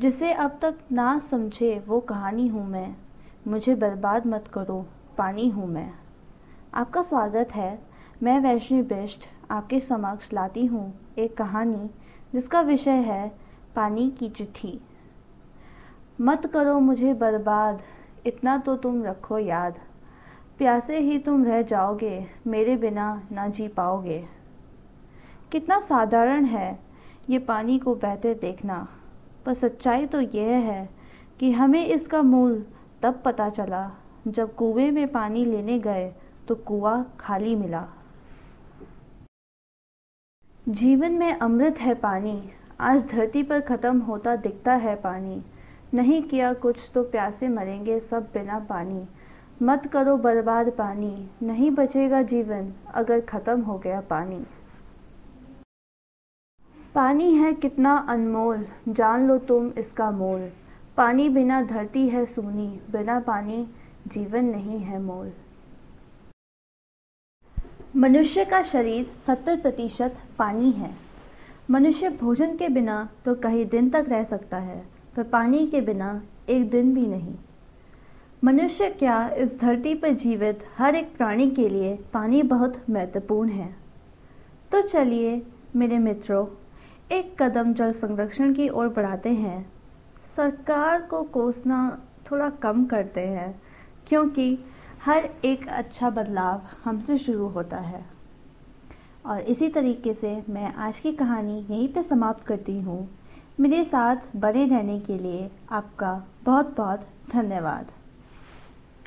जिसे अब तक ना समझे वो कहानी हूँ मैं। मुझे बर्बाद मत करो, पानी हूँ मैं। आपका स्वागत है। मैं वैष्णवी बिष्ट, आपके समक्ष लाती हूँ एक कहानी जिसका विषय है पानी की चिट्ठी। मत करो मुझे बर्बाद, इतना तो तुम रखो याद। प्यासे ही तुम रह जाओगे, मेरे बिना ना जी पाओगे। कितना साधारण है ये पानी को बहते देखना। पर सच्चाई तो यह है कि हमें इसका मूल तब पता चला जब कुएँ में पानी लेने गए तो कुआँ खाली मिला। जीवन में अमृत है पानी, आज धरती पर ख़त्म होता दिखता है पानी। नहीं किया कुछ तो प्यासे मरेंगे सब बिना पानी। मत करो बर्बाद पानी, नहीं बचेगा जीवन अगर ख़त्म हो गया पानी। पानी है कितना अनमोल, जान लो तुम इसका मोल। पानी बिना धरती है सूनी, बिना पानी जीवन नहीं है मोल। मनुष्य का शरीर सत्तर प्रतिशत पानी है। मनुष्य भोजन के बिना तो कई दिन तक रह सकता है, पर पानी के बिना एक दिन भी नहीं। मनुष्य क्या इस धरती पर जीवित हर एक प्राणी के लिए पानी बहुत महत्वपूर्ण है? तो चलिए मेरे मित्रों एक कदम जल संरक्षण की ओर बढ़ाते हैं। सरकार को कोसना थोड़ा कम करते हैं, क्योंकि हर एक अच्छा बदलाव हमसे शुरू होता है। और इसी तरीके से मैं आज की कहानी यहीं पे समाप्त करती हूँ। मेरे साथ बने रहने के लिए आपका बहुत बहुत धन्यवाद।